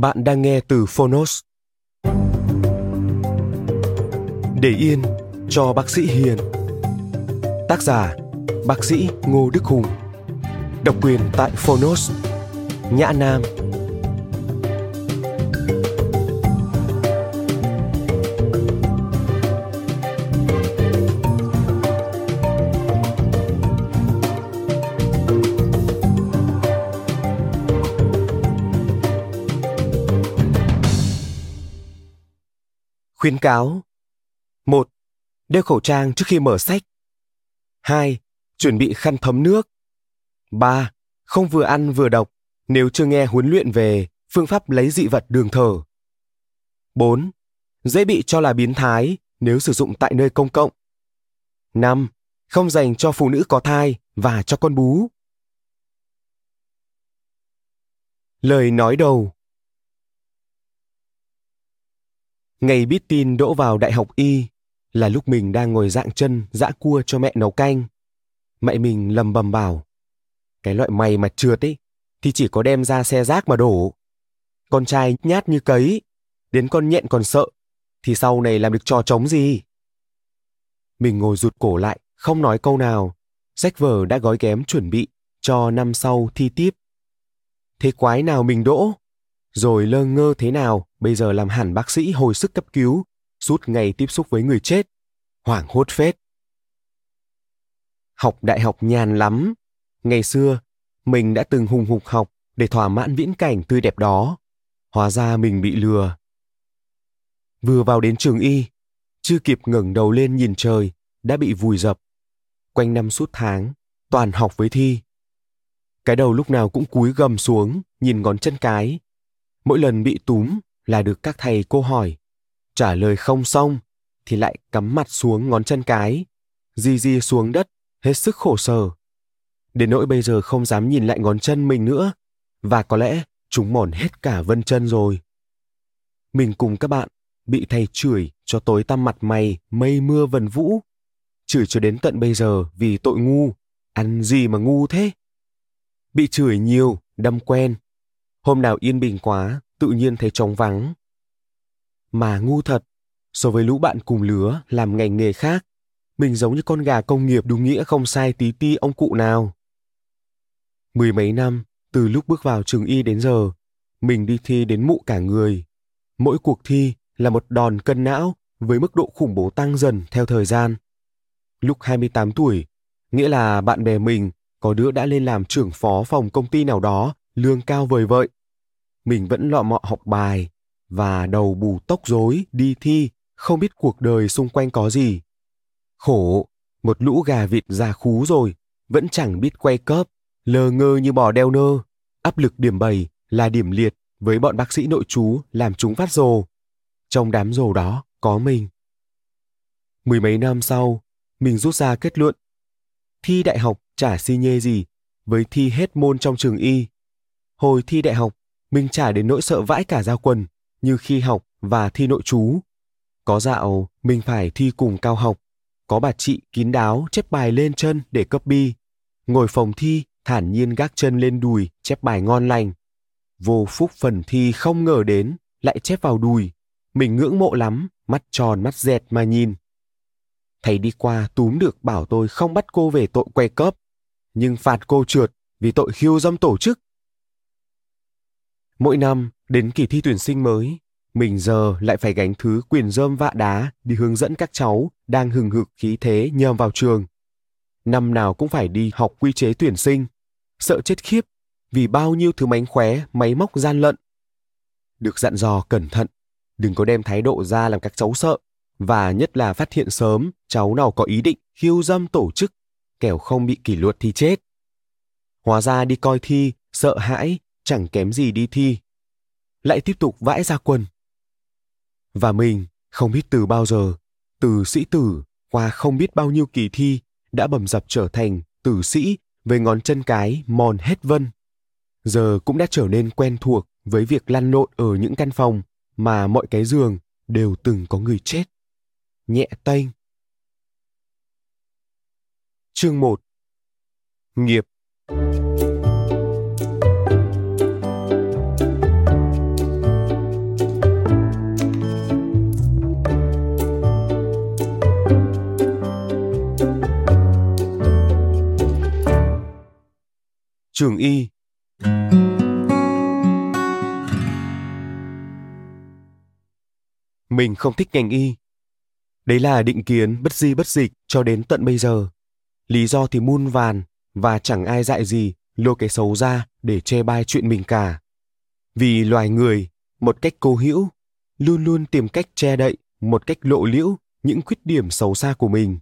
Bạn đang nghe từ Phonos. Để yên cho bác sĩ Hiền. Tác giả, bác sĩ Ngô Đức Hùng. Độc quyền tại Phonos. Nhã Nam. Khuyến cáo 1. Đeo khẩu trang trước khi mở sách 2. Chuẩn bị khăn thấm nước 3. Không vừa ăn vừa đọc nếu chưa nghe huấn luyện về phương pháp lấy dị vật đường thở 4. Dễ bị cho là biến thái nếu sử dụng tại nơi công cộng 5. Không dành cho phụ nữ có thai và cho con bú Lời nói đầu Ngày biết tin đỗ vào đại học y là lúc mình đang ngồi dạng chân dã cua cho mẹ nấu canh. Mẹ mình lầm bầm bảo, cái loại mày mà trượt ấy thì chỉ có đem ra xe rác mà đổ. Con trai nhát như cấy, đến con nhện còn sợ, thì sau này làm được trò trống gì? Mình ngồi rụt cổ lại, không nói câu nào. Sách vở đã gói ghém chuẩn bị cho năm sau thi tiếp. Thế quái nào mình đỗ? Rồi lơ ngơ thế nào, bây giờ làm hẳn bác sĩ hồi sức cấp cứu, suốt ngày tiếp xúc với người chết. Hoảng hốt phết. Học đại học nhàn lắm. Ngày xưa, mình đã từng hùng hục học để thỏa mãn viễn cảnh tươi đẹp đó. Hóa ra mình bị lừa. Vừa vào đến trường y, chưa kịp ngẩng đầu lên nhìn trời, đã bị vùi dập. Quanh năm suốt tháng, toàn học với thi. Cái đầu lúc nào cũng cúi gầm xuống, nhìn ngón chân cái, mỗi lần bị túm là được các thầy cô hỏi. Trả lời không xong thì lại cắm mặt xuống ngón chân cái, di di xuống đất, hết sức khổ sở. Đến nỗi bây giờ không dám nhìn lại ngón chân mình nữa, và có lẽ chúng mòn hết cả vân chân rồi. Mình cùng các bạn bị thầy chửi cho tối tăm mặt mày, mây mưa vần vũ. Chửi cho đến tận bây giờ vì tội ngu, ăn gì mà ngu thế? Bị chửi nhiều, đâm quen Hôm nào yên bình quá, tự nhiên thấy trống vắng. Mà ngu thật, so với lũ bạn cùng lứa làm ngành nghề khác, mình giống như con gà công nghiệp đúng nghĩa không sai tí ti ông cụ nào. Mười mấy năm, từ lúc bước vào trường y đến giờ, mình đi thi đến mụ cả người. Mỗi cuộc thi là một đòn cân não với mức độ khủng bố tăng dần theo thời gian. Lúc 28 tuổi, nghĩa là bạn bè mình có đứa đã lên làm trưởng phó phòng công ty nào đó lương cao vời vợi. Mình vẫn lọ mọ học bài và đầu bù tóc rối đi thi, không biết cuộc đời xung quanh có gì. Khổ, một lũ gà vịt già khú rồi, vẫn chẳng biết quay cấp, lờ ngơ như bò đeo nơ. Áp lực điểm 7 là điểm liệt với bọn bác sĩ nội chú làm chúng phát rồ. Trong đám rồ đó có mình. Mười mấy năm sau, mình rút ra kết luận. Thi đại học chả si nhê gì với thi hết môn trong trường y Hồi thi đại học, mình chả đến nỗi sợ vãi cả ra quần như khi học và thi nội chú. Có dạo mình phải thi cùng cao học, có bà chị kín đáo chép bài lên chân để cấp bi. Ngồi phòng thi, thản nhiên gác chân lên đùi, chép bài ngon lành. Vô phúc phần thi không ngờ đến, lại chép vào đùi. Mình ngưỡng mộ lắm, mắt tròn mắt dẹt mà nhìn. thầy đi qua túm được bảo tôi không bắt cô về tội quay cấp, nhưng phạt cô trượt vì tội khiêu dâm tổ chức. Mỗi năm, đến kỳ thi tuyển sinh mới, mình giờ lại phải gánh thứ quyền rơm vạ đá đi hướng dẫn các cháu đang hừng hực khí thế nhầm vào trường. Năm nào cũng phải đi học quy chế tuyển sinh, sợ chết khiếp vì bao nhiêu thứ mánh khóe, máy móc gian lận. Được dặn dò cẩn thận, đừng có đem thái độ ra làm các cháu sợ và nhất là phát hiện sớm cháu nào có ý định khiêu dâm tổ chức, kẻo không bị kỷ luật thì chết. Hóa ra đi coi thi, sợ hãi, chẳng kém gì đi thi. Lại tiếp tục vãi ra quân. Và mình không biết từ bao giờ, từ sĩ tử qua không biết bao nhiêu kỳ thi đã bầm dập trở thành tử sĩ với ngón chân cái mòn hết vân. Giờ cũng đã trở nên quen thuộc với việc lăn lộn ở những căn phòng mà mọi cái giường đều từng có người chết. Nhẹ tênh. Chương 1 Nghiệp Trường y Mình không thích ngành y. Đấy là định kiến bất di bất dịch cho đến tận bây giờ. Lý do thì muôn vàn và chẳng ai dạy gì lôi cái xấu ra để che bai chuyện mình cả. Vì loài người, một cách cố hữu, luôn luôn tìm cách che đậy một cách lộ liễu những khuyết điểm xấu xa của mình,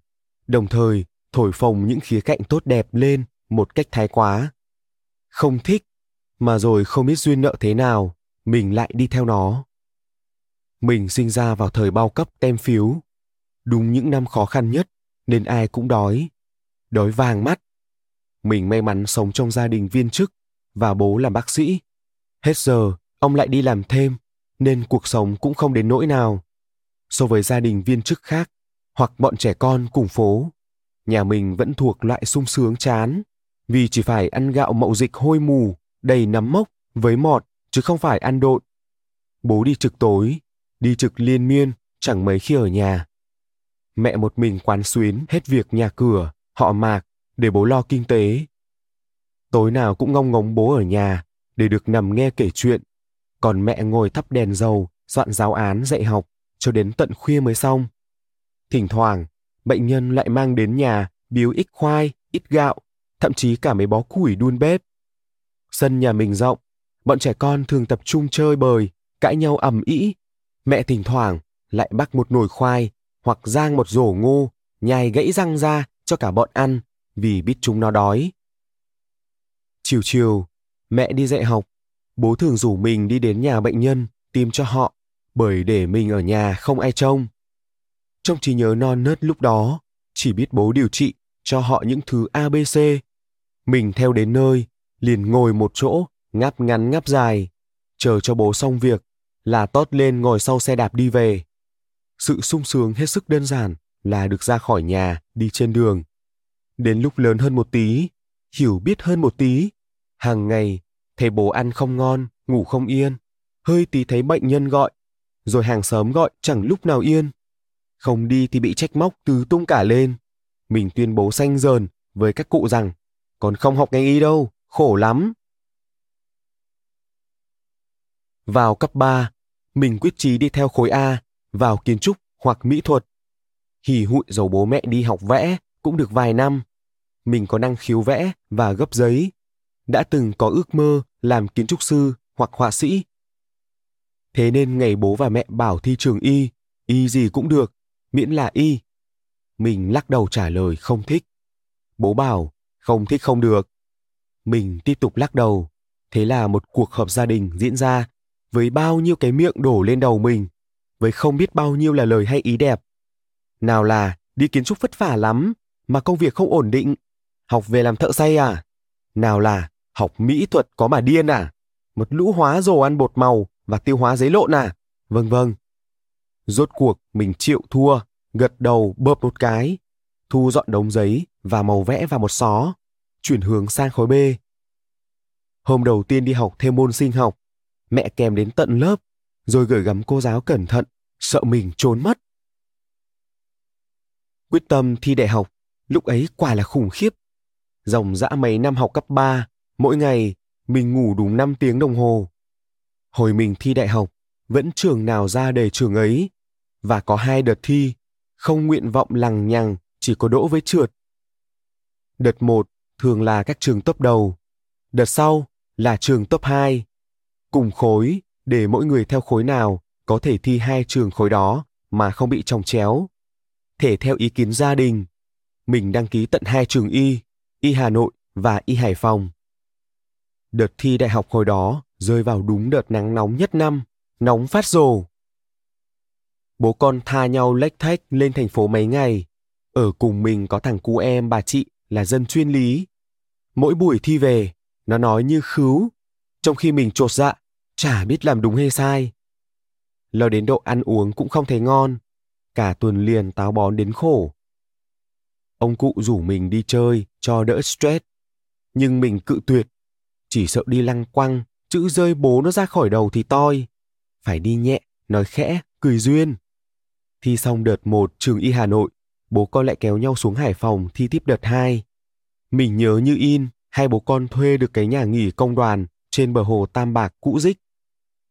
đồng thời thổi phồng những khía cạnh tốt đẹp lên một cách thái quá. Không thích, mà rồi không biết duyên nợ thế nào, mình lại đi theo nó. Mình sinh ra vào thời bao cấp tem phiếu. Đúng những năm khó khăn nhất nên ai cũng đói. Đói vàng mắt. Mình may mắn sống trong gia đình viên chức và bố làm bác sĩ. Hết giờ, ông lại đi làm thêm nên cuộc sống cũng không đến nỗi nào. So với gia đình viên chức khác hoặc bọn trẻ con cùng phố, nhà mình vẫn thuộc loại sung sướng chán vì chỉ phải ăn gạo mậu dịch hôi mù, đầy nấm mốc với mọt chứ không phải ăn độn. Bố đi trực tối, đi trực liên miên, chẳng mấy khi ở nhà. Mẹ một mình quán xuyến hết việc nhà cửa, họ mạc, để bố lo kinh tế. Tối nào cũng ngông ngóng bố ở nhà, để được nằm nghe kể chuyện. Còn mẹ ngồi thắp đèn dầu, soạn giáo án dạy học, cho đến tận khuya mới xong. Thỉnh thoảng, bệnh nhân lại mang đến nhà biếu ít khoai, ít gạo, thậm chí cả mấy bó củi đun bếp. Sân nhà mình rộng, bọn trẻ con thường tập trung chơi bời, cãi nhau ầm ĩ Mẹ thỉnh thoảng lại bắt một nồi khoai hoặc rang một rổ ngô, nhai gãy răng ra cho cả bọn ăn vì biết chúng nó đói. Chiều chiều, mẹ đi dạy học, bố thường rủ mình đi đến nhà bệnh nhân tìm cho họ bởi để mình ở nhà không ai trông. Trong trí nhớ non nớt lúc đó, chỉ biết bố điều trị cho họ những thứ ABC. Mình theo đến nơi, liền ngồi một chỗ, ngáp ngắn ngáp dài, chờ cho bố xong việc là tót lên ngồi sau xe đạp đi về. Sự sung sướng hết sức đơn giản là được ra khỏi nhà, đi trên đường. Đến lúc lớn hơn một tí, hiểu biết hơn một tí, hàng ngày thấy bố ăn không ngon, ngủ không yên, hơi tí thấy bệnh nhân gọi, rồi hàng xóm gọi chẳng lúc nào yên. Không đi thì bị trách móc từ tung cả lên. Mình tuyên bố xanh dờn với các cụ rằng còn không học ngành y đâu, khổ lắm. Vào cấp 3, mình quyết chí đi theo khối A, vào kiến trúc hoặc mỹ thuật. Hì hụi dầu bố mẹ đi học vẽ cũng được vài năm. Mình có năng khiếu vẽ và gấp giấy. Đã từng có ước mơ làm kiến trúc sư hoặc họa sĩ. Thế nên ngày bố và mẹ bảo thi trường y, y gì cũng được, miễn là y. Mình lắc đầu trả lời không thích. Bố bảo không thích không được. Mình tiếp tục lắc đầu. Thế là một cuộc họp gia đình diễn ra với bao nhiêu cái miệng đổ lên đầu mình, với không biết bao nhiêu là lời hay ý đẹp. Nào là đi kiến trúc vất vả lắm, mà công việc không ổn định, học về làm thợ xây à? Nào là học mỹ thuật có mà điên à? Một lũ hóa rồ ăn bột màu và tiêu hóa giấy lộn à? Vâng vâng. Rốt cuộc mình chịu thua, gật đầu bợp một cái, thu dọn đống giấy và màu vẽ vào một xó, chuyển hướng sang khối B. Hôm đầu tiên đi học thêm môn sinh học, mẹ kèm đến tận lớp, rồi gửi gắm cô giáo cẩn thận, sợ mình trốn mất. Quyết tâm thi đại học, lúc ấy quả là khủng khiếp. Dòng dã mấy năm học cấp 3, mỗi ngày mình ngủ đúng 5 tiếng đồng hồ. Hồi mình thi đại học, vẫn trường nào ra đề trường ấy. Và có hai đợt thi, không nguyện vọng lằng nhằng, chỉ có đỗ với trượt. Đợt 1 thường là các trường top đầu, đợt sau là trường top 2. Cùng khối để mỗi người theo khối nào có thể thi hai trường khối đó mà không bị trồng chéo. Thể theo ý kiến gia đình, mình đăng ký tận hai trường y, y Hà Nội và y Hải Phòng. Đợt thi đại học hồi đó rơi vào đúng đợt nắng nóng nhất năm, nóng phát rồ. Bố con tha nhau lách thách lên thành phố mấy ngày. Ở cùng mình có thằng cu em bà chị là dân chuyên lý. Mỗi buổi thi về, nó nói như khứu, trong khi mình trột dạ, chả biết làm đúng hay sai. Lo đến độ ăn uống cũng không thấy ngon, cả tuần liền táo bón đến khổ. Ông cụ rủ mình đi chơi cho đỡ stress, nhưng mình cự tuyệt, chỉ sợ đi lăng quăng, chữ rơi bố nó ra khỏi đầu thì toi. Phải đi nhẹ, nói khẽ, cười duyên. Thi xong đợt 1 trường y Hà Nội, bố con lại kéo nhau xuống Hải Phòng thi tiếp đợt 2. Mình nhớ như in, hai bố con thuê được cái nhà nghỉ công đoàn trên bờ hồ Tam Bạc cũ dích.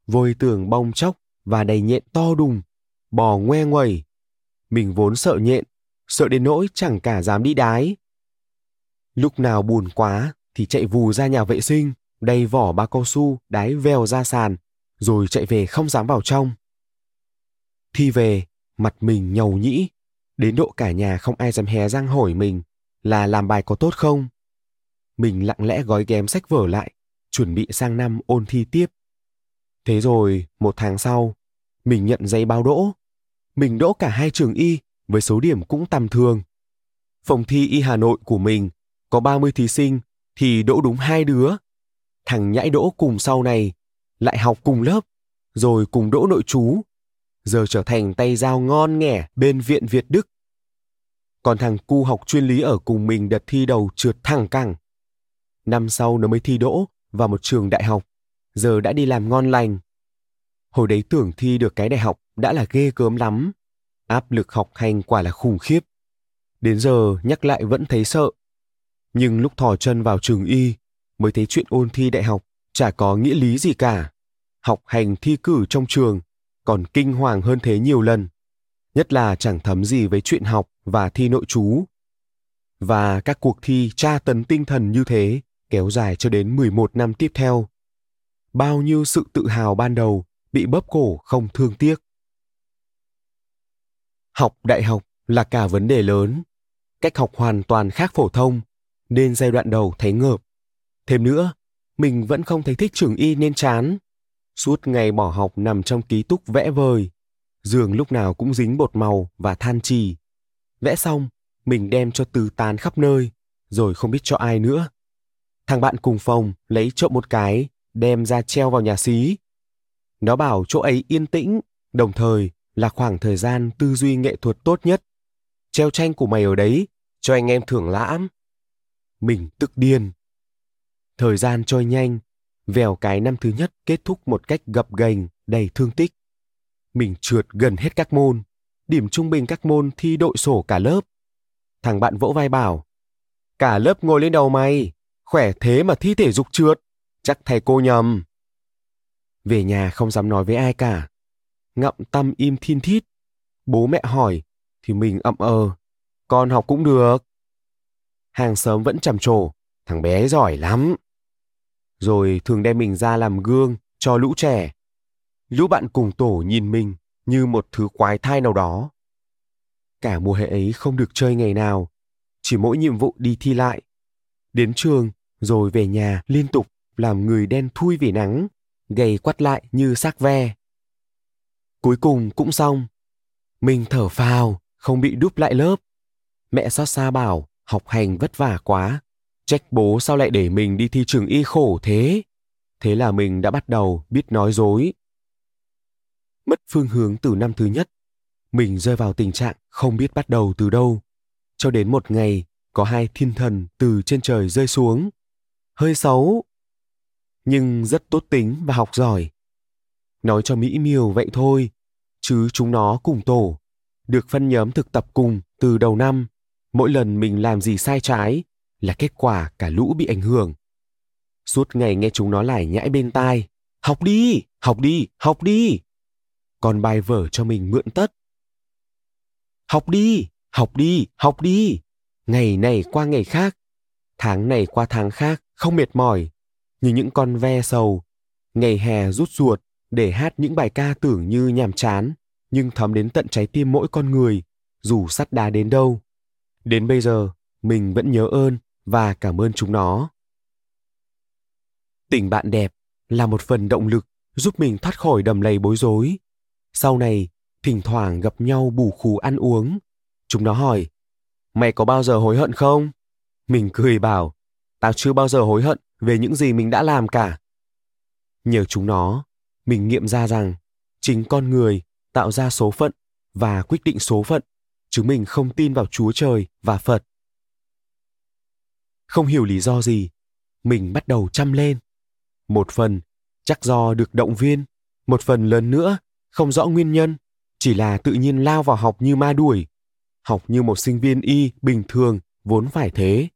Vôi tường bong chóc và đầy nhện to đùng, bò ngoe nguẩy. Mình vốn sợ nhện, sợ đến nỗi chẳng cả dám đi đái. Lúc nào buồn quá thì chạy vù ra nhà vệ sinh, đầy vỏ ba cao su đái vèo ra sàn, rồi chạy về không dám vào trong. Thi về, mặt mình nhầu nhĩ, đến độ cả nhà không ai dám hé răng hỏi mình là làm bài có tốt không. Mình lặng lẽ gói ghém sách vở lại, chuẩn bị sang năm ôn thi tiếp. Thế rồi, một tháng sau, mình nhận giấy báo đỗ. Mình đỗ cả hai trường y với số điểm cũng tầm thường. Phòng thi y Hà Nội của mình có 30 thí sinh thì đỗ đúng hai đứa. Thằng nhãi đỗ cùng sau này, lại học cùng lớp, rồi cùng đỗ nội chú. Giờ trở thành tay dao ngon nghẻ bên Viện Việt Đức. Còn thằng cu học chuyên lý ở cùng mình đợt thi đầu trượt thẳng cẳng. Năm sau nó mới thi đỗ vào một trường đại học, giờ đã đi làm ngon lành. Hồi đấy tưởng thi được cái đại học đã là ghê gớm lắm. Áp lực học hành quả là khủng khiếp. Đến giờ nhắc lại vẫn thấy sợ. Nhưng lúc thò chân vào trường y mới thấy chuyện ôn thi đại học chả có nghĩa lý gì cả. Học hành thi cử trong trường còn kinh hoàng hơn thế nhiều lần. Nhất là chẳng thấm gì với chuyện học và thi nội chú. Và các cuộc thi tra tấn tinh thần như thế kéo dài cho đến 11 năm tiếp theo. Bao nhiêu sự tự hào ban đầu bị bóp cổ không thương tiếc. Học đại học là cả vấn đề lớn. Cách học hoàn toàn khác phổ thông, nên giai đoạn đầu thấy ngợp. Thêm nữa, mình vẫn không thấy thích trường y nên chán. Suốt ngày bỏ học nằm trong ký túc vẽ vời. Giường lúc nào cũng dính bột màu và than trì. Vẽ xong, mình đem cho từ tán khắp nơi, rồi không biết cho ai nữa. Thằng bạn cùng phòng lấy trộm một cái, đem ra treo vào nhà xí. Nó bảo chỗ ấy yên tĩnh, đồng thời là khoảng thời gian tư duy nghệ thuật tốt nhất. Treo tranh của mày ở đấy, cho anh em thưởng lãm. Mình tức điên. Thời gian trôi nhanh, vèo cái năm thứ nhất kết thúc một cách gập ghềnh, đầy thương tích. Mình trượt gần hết các môn, điểm trung bình các môn thi đội sổ cả lớp. Thằng bạn vỗ vai bảo, cả lớp ngồi lên đầu mày, khỏe thế mà thi thể dục trượt, chắc thầy cô nhầm. Về nhà không dám nói với ai cả, ngậm tâm im thiên thít. Bố mẹ hỏi, thì mình ậm ờ, con học cũng được. Hàng xóm vẫn trầm trồ, thằng bé giỏi lắm. Rồi thường đem mình ra làm gương cho lũ trẻ. Lũ bạn cùng tổ nhìn mình như một thứ quái thai nào đó. Cả mùa hè ấy không được chơi ngày nào, chỉ mỗi nhiệm vụ đi thi lại. Đến trường, rồi về nhà liên tục làm người đen thui vì nắng, gầy quắt lại như xác ve. Cuối cùng cũng xong. Mình thở phào, không bị đúp lại lớp. Mẹ xót xa bảo học hành vất vả quá, trách bố sao lại để mình đi thi trường y khổ thế. Thế là mình đã bắt đầu biết nói dối. Mất phương hướng từ năm thứ nhất, mình rơi vào tình trạng không biết bắt đầu từ đâu. Cho đến một ngày, có hai thiên thần từ trên trời rơi xuống. Hơi xấu, nhưng rất tốt tính và học giỏi. Nói cho Mỹ miều vậy thôi, chứ chúng nó cùng tổ, được phân nhóm thực tập cùng từ đầu năm. Mỗi lần mình làm gì sai trái là kết quả cả lũ bị ảnh hưởng. Suốt ngày nghe chúng nó lải nhãi bên tai. Học đi, học đi, học đi. Còn bài vở cho mình mượn tất. Học đi, học đi, học đi. Ngày này qua ngày khác. Tháng này qua tháng khác, không mệt mỏi. Như những con ve sầu. Ngày hè rút ruột để hát những bài ca tưởng như nhàm chán, nhưng thấm đến tận trái tim mỗi con người, dù sắt đá đến đâu. Đến bây giờ, mình vẫn nhớ ơn và cảm ơn chúng nó. Tình bạn đẹp là một phần động lực giúp mình thoát khỏi đầm lầy bối rối. Sau này, thỉnh thoảng gặp nhau bù khù ăn uống. Chúng nó hỏi, mày có bao giờ hối hận không? Mình cười bảo, tao chưa bao giờ hối hận về những gì mình đã làm cả. Nhờ chúng nó, mình nghiệm ra rằng chính con người tạo ra số phận và quyết định số phận chứ mình không tin vào chúa trời và phật không hiểu lý do gì, mình bắt đầu chăm lên. Một phần, chắc do được động viên. Một phần lớn nữa, không rõ nguyên nhân, chỉ là tự nhiên lao vào học như ma đuổi. Học như một sinh viên y, bình thường, vốn phải thế.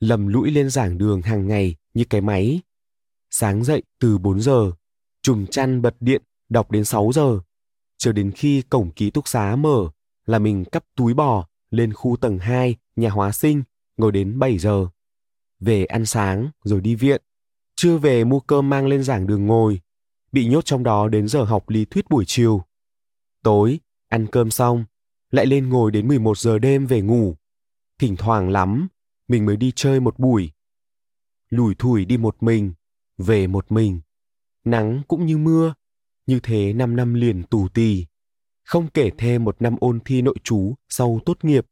Lầm lũi lên giảng đường hàng ngày như cái máy. Sáng dậy từ 4 giờ chùm chăn bật điện, đọc đến 6 giờ. Chờ đến khi cổng ký túc xá mở, là mình cắp túi bò lên khu tầng 2 nhà hóa sinh ngồi đến 7 giờ. Về ăn sáng rồi đi viện. Chưa về mua cơm mang lên giảng đường ngồi. Bị nhốt trong đó đến giờ học lý thuyết buổi chiều. Tối, ăn cơm xong, lại lên ngồi đến 11 giờ đêm về ngủ. Thỉnh thoảng lắm, mình mới đi chơi một buổi. Lủi thủi đi một mình, về một mình. Nắng cũng như mưa, như thế 5 năm liền tù tì không kể thêm một năm ôn thi nội chú sau tốt nghiệp.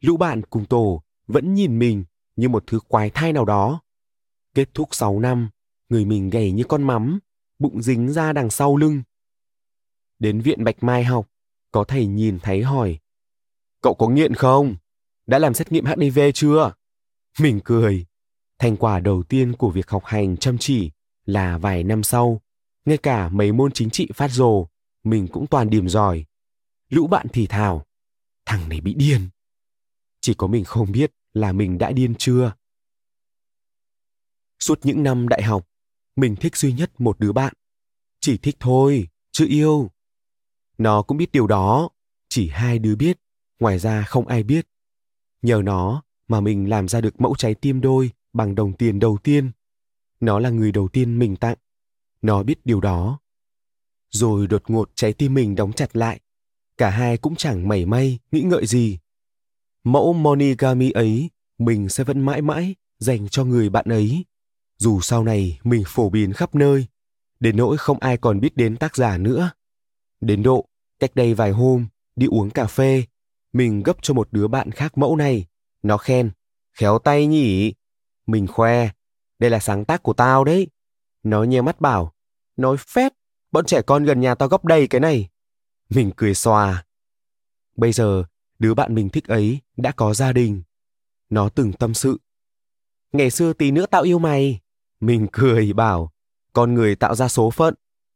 Lũ bạn cùng tổ vẫn nhìn mình như một thứ quái thai nào đó. Kết thúc 6 năm, người mình gầy như con mắm, bụng dính ra đằng sau lưng. Đến viện Bạch Mai học, có thầy nhìn thấy hỏi, Cậu có nghiện không? Đã làm xét nghiệm HIV chưa? Mình cười. Thành quả đầu tiên của việc học hành chăm chỉ là vài năm sau, ngay cả mấy môn chính trị phát rồ mình cũng toàn điểm giỏi. Lũ bạn thì thào, thằng này bị điên. Chỉ có mình không biết là mình đã điên chưa. Suốt những năm đại học, mình thích duy nhất một đứa bạn. Chỉ thích thôi, chưa yêu. Nó cũng biết điều đó, chỉ hai đứa biết, ngoài ra không ai biết. Nhờ nó mà mình làm ra được mẫu trái tim đôi bằng đồng tiền đầu tiên. Nó là người đầu tiên mình tặng. Nó biết điều đó rồi đột ngột trái tim mình đóng chặt lại. Cả hai cũng chẳng mảy may nghĩ ngợi gì. Mẫu monogamy ấy mình sẽ vẫn mãi mãi dành cho người bạn ấy. Dù sau này mình phổ biến khắp nơi, đến nỗi không ai còn biết đến tác giả nữa. Đến độ, cách đây vài hôm, đi uống cà phê, mình gấp cho một đứa bạn khác mẫu này. Nó khen, khéo tay nhỉ. Mình khoe, đây là sáng tác của tao đấy. Nó nhe mắt bảo, nói phét, bọn trẻ con gần nhà tao gấp đầy cái này. Mình cười xòa. Bây giờ, đứa bạn mình thích ấy đã có gia đình. Nó từng tâm sự. Ngày xưa tí nữa tao yêu mày. Mình cười bảo, con người tạo ra số phận.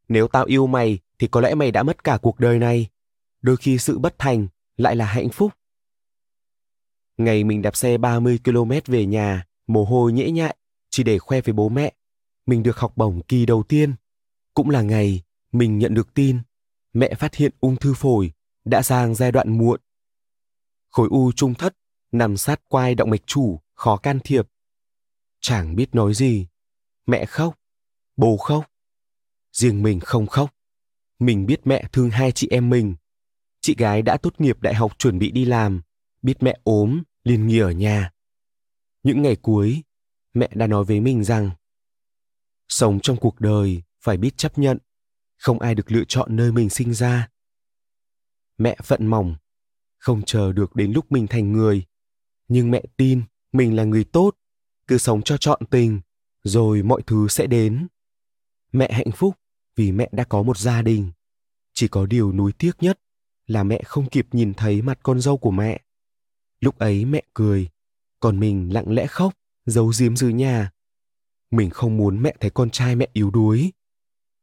Nếu tao yêu mày thì có lẽ mày đã mất cả cuộc đời này. Đôi khi sự bất thành lại là hạnh phúc. Ngày mình đạp xe 30 km về nhà, mồ hôi nhễ nhại, chỉ để khoe với bố mẹ. Mình được học bổng kỳ đầu tiên. Cũng là ngày mình nhận được tin mẹ phát hiện ung thư phổi đã sang giai đoạn muộn. Khối u trung thất nằm sát quai động mạch chủ, khó can thiệp. Chẳng biết nói gì. Mẹ khóc, bố khóc. Riêng mình không khóc. Mình biết mẹ thương hai chị em mình. Chị gái đã tốt nghiệp đại học chuẩn bị đi làm, biết mẹ ốm, liền nghỉ ở nhà. Những ngày cuối, mẹ đã nói với mình rằng sống trong cuộc đời phải biết chấp nhận không ai được lựa chọn nơi mình sinh ra mẹ phận mỏng không chờ được đến lúc mình thành người. Nhưng mẹ tin mình là người tốt, cứ sống cho trọn tình, rồi mọi thứ sẽ đến. Mẹ hạnh phúc vì mẹ đã có một gia đình. Chỉ có điều nuối tiếc nhất là mẹ không kịp nhìn thấy mặt con dâu của mẹ. Lúc ấy mẹ cười, còn mình lặng lẽ khóc, giấu giếm dưới nhà. Mình không muốn mẹ thấy con trai mẹ yếu đuối.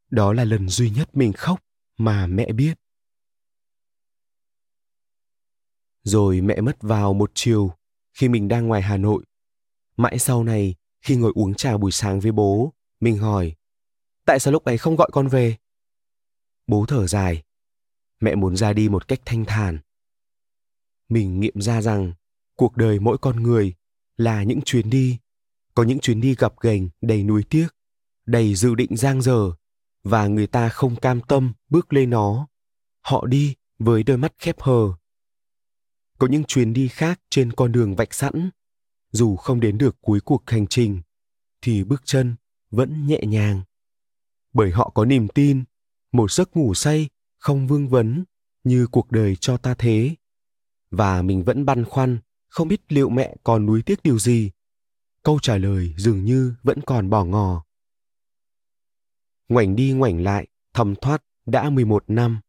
Đó là lần duy nhất mình khóc mà mẹ biết. Rồi mẹ mất vào một chiều khi mình đang ngoài Hà Nội. Mãi sau này, khi ngồi uống trà buổi sáng với bố, mình hỏi, tại sao lúc ấy không gọi con về? Bố thở dài, mẹ muốn ra đi một cách thanh thản. Mình nghiệm ra rằng cuộc đời mỗi con người là những chuyến đi, có những chuyến đi gặp gành đầy nuối tiếc, đầy dự định giang dở và người ta không cam tâm bước lên nó. Họ đi với đôi mắt khép hờ. Có những chuyến đi khác trên con đường vạch sẵn, dù không đến được cuối cuộc hành trình, thì bước chân vẫn nhẹ nhàng. Bởi họ có niềm tin, một giấc ngủ say không vương vấn như cuộc đời cho ta thế. Và mình vẫn băn khoăn, không biết liệu mẹ còn nuối tiếc điều gì. Câu trả lời dường như vẫn còn bỏ ngò. Ngoảnh đi ngoảnh lại, thầm thoát đã 11 năm.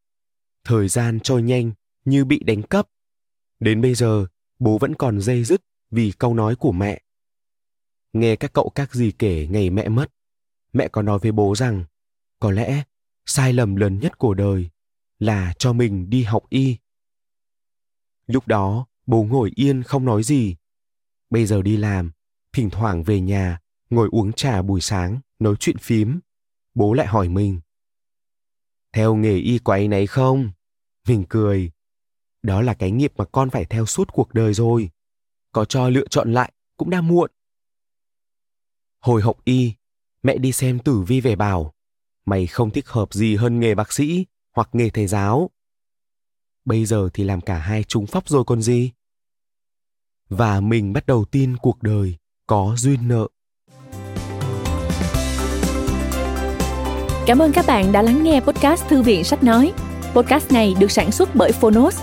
Thời gian trôi nhanh như bị đánh cắp. Đến bây giờ, bố vẫn còn dây dứt vì câu nói của mẹ. Nghe các cậu các gì kể ngày mẹ mất, mẹ có nói với bố rằng có lẽ sai lầm lớn nhất của đời là cho mình đi học y. Lúc đó, bố ngồi yên không nói gì. Bây giờ đi làm, thỉnh thoảng về nhà, ngồi uống trà buổi sáng, nói chuyện phím. Bố lại hỏi mình. Theo nghề y quái anh không? Mình cười. Đó là cái nghiệp mà con phải theo suốt cuộc đời rồi. Có cho lựa chọn lại cũng đã muộn. Hồi học y, mẹ đi xem tử vi về bảo, mày không thích hợp gì hơn nghề bác sĩ hoặc nghề thầy giáo. Bây giờ thì làm cả hai trúng pháp rồi còn gì. Và mình bắt đầu tin cuộc đời có duyên nợ. Cảm ơn các bạn đã lắng nghe podcast Thư viện Sách Nói. Podcast này được sản xuất bởi Phonos,